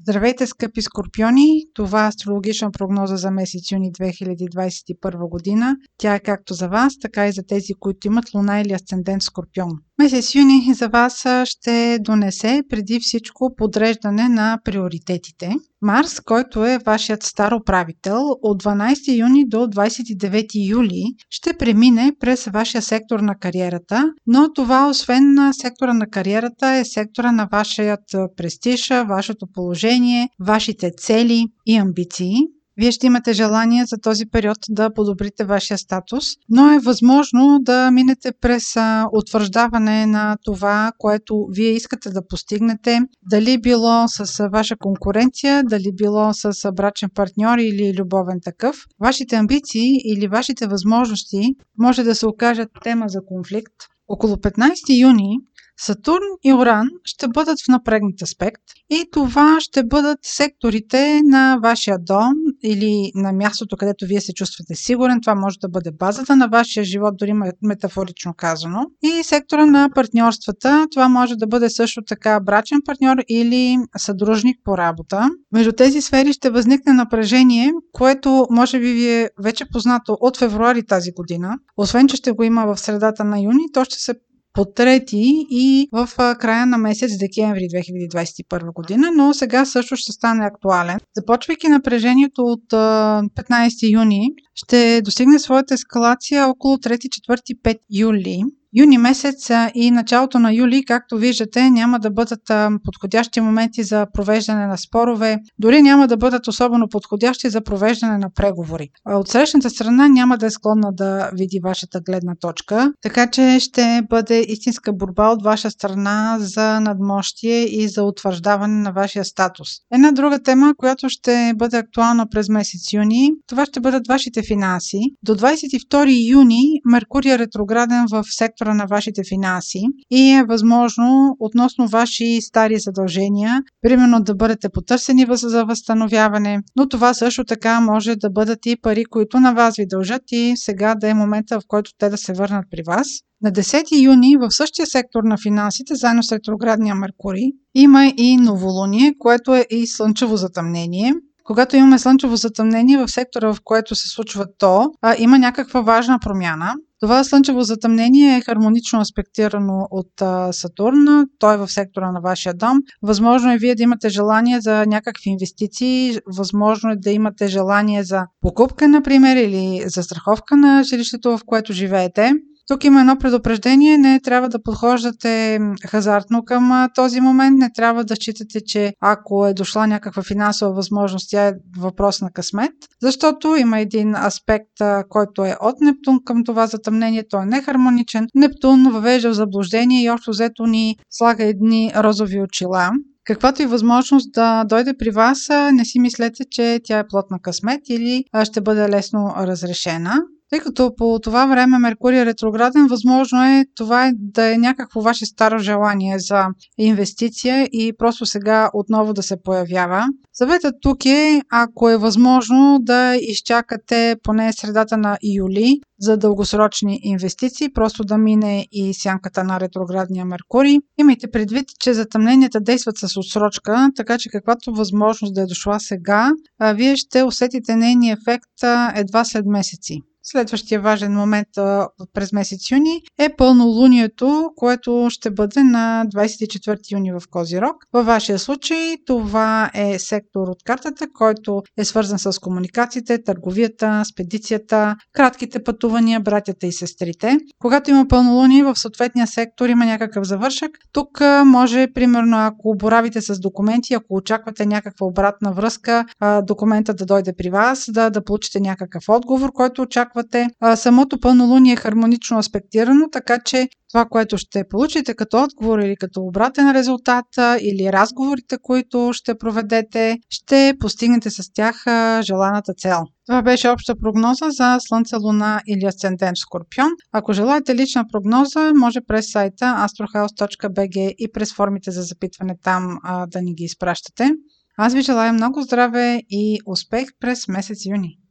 Здравейте, скъпи скорпиони! Това е астрологична прогноза за месец юни 2021 година. Тя е както за вас, така и за тези, които имат луна или асцендент скорпион. Месец юни за вас ще донесе преди всичко подреждане на приоритетите. Марс, който е вашият стар управител, от 12 юни до 29 юли ще премине през вашия сектор на кариерата, но това освен на сектора на кариерата е сектора на вашият престиж, вашето положение, вашите цели и амбиции. Вие ще имате желание за този период да подобрите вашия статус, но е възможно да минете през утвърждаване на това, което вие искате да постигнете, дали било с ваша конкуренция, дали било с брачен партньор или любовен такъв. Вашите амбиции или вашите възможности може да се окажат тема за конфликт. Около 15 юни Сатурн и Оран ще бъдат в напрегнат аспект и това ще бъдат секторите на вашия дом или на мястото, където вие се чувствате сигурен. Това може да бъде базата на вашия живот, дори метафорично казано. И сектора на партньорствата. Това може да бъде също така брачен партньор или съдружник по работа. Между тези сфери ще възникне напрежение, което може би ви е вече познато от февруари тази година. Освен, че ще го има в средата на юни, то ще се по трети и в края на месец декември 2021 година, но сега също ще стане актуален. Започвайки напрежението от 15 юни, ще достигне своята ескалация около 3, 4, 5 юли. Юни месец и началото на юли, както виждате, няма да бъдат подходящи моменти за провеждане на спорове, дори няма да бъдат особено подходящи за провеждане на преговори. От срещната страна няма да е склонна да види вашата гледна точка, така че ще бъде истинска борба от ваша страна за надмощие и за утвърждаване на вашия статус. Една друга тема, която ще бъде актуална през месец юни, това ще бъдат вашите финанси. До 22 юни Меркурий е ретрограден в сектор сектора на вашите финанси и е възможно относно ваши стари задължения, примерно да бъдете потърсени за възстановяване, но това също така може да бъдат и пари, които на вас ви дължат и сега да е момента, в който те да се върнат при вас. На 10 юни в същия сектор на финансите, заедно с ретроградния Меркурий, има и новолуние, което е и слънчево затъмнение. Когато имаме слънчево затъмнение в сектора, в което се случва то, а, има някаква важна промяна. Това слънчево затъмнение е хармонично аспектирано от а, Сатурн. Той е в сектора на вашия дом. Възможно е вие да имате желание за някакви инвестиции, възможно е да имате желание за покупка, например, или за страховка на жилището, в което живеете. Тук има едно предупреждение. Не трябва да подхождате хазартно към този момент. Не трябва да считате, че ако е дошла някаква финансова възможност, тя е въпрос на късмет. Защото има един аспект, който е от Нептун към това затъмнение. Той е нехармоничен. Нептун въвежда в заблуждение и общо взето ни слага едни розови очила каквато и възможност да дойде при вас, не си мислете, че тя е плотна късмет или ще бъде лесно разрешена. Тъй като по това време Меркурий е ретрограден, възможно е това да е някакво ваше старо желание за инвестиция и просто сега отново да се появява. Съветът тук е, ако е възможно, да изчакате поне средата на юли за дългосрочни инвестиции, просто да мине и сянката на ретроградния Меркурий. Имайте предвид, че затъмненията действат с отсрочка, така че каквато възможност да е дошла сега, вие ще усетите нейния ефект едва след месеци. Следващия важен момент през месец юни е пълнолунието, което ще бъде на 24 юни в Козирог. Във вашия случай това е сектор от картата, който е свързан с комуникациите, търговията, спедицията, кратките пътувания, братята и сестрите. Когато има пълнолуние в съответния сектор има някакъв завършък, тук може, примерно, ако боравите с документи, ако очаквате някаква обратна връзка, документа да дойде при вас, да, да получите някакъв отговор, който очаквате очаквате. А, самото пълнолуние е хармонично аспектирано, така че това, което ще получите като отговор или като обратен резултат или разговорите, които ще проведете, ще постигнете с тях желаната цел. Това беше обща прогноза за Слънце, Луна или Асцендент Скорпион. Ако желаете лична прогноза, може през сайта astrohouse.bg и през формите за запитване там а, да ни ги изпращате. Аз ви желая много здраве и успех през месец юни!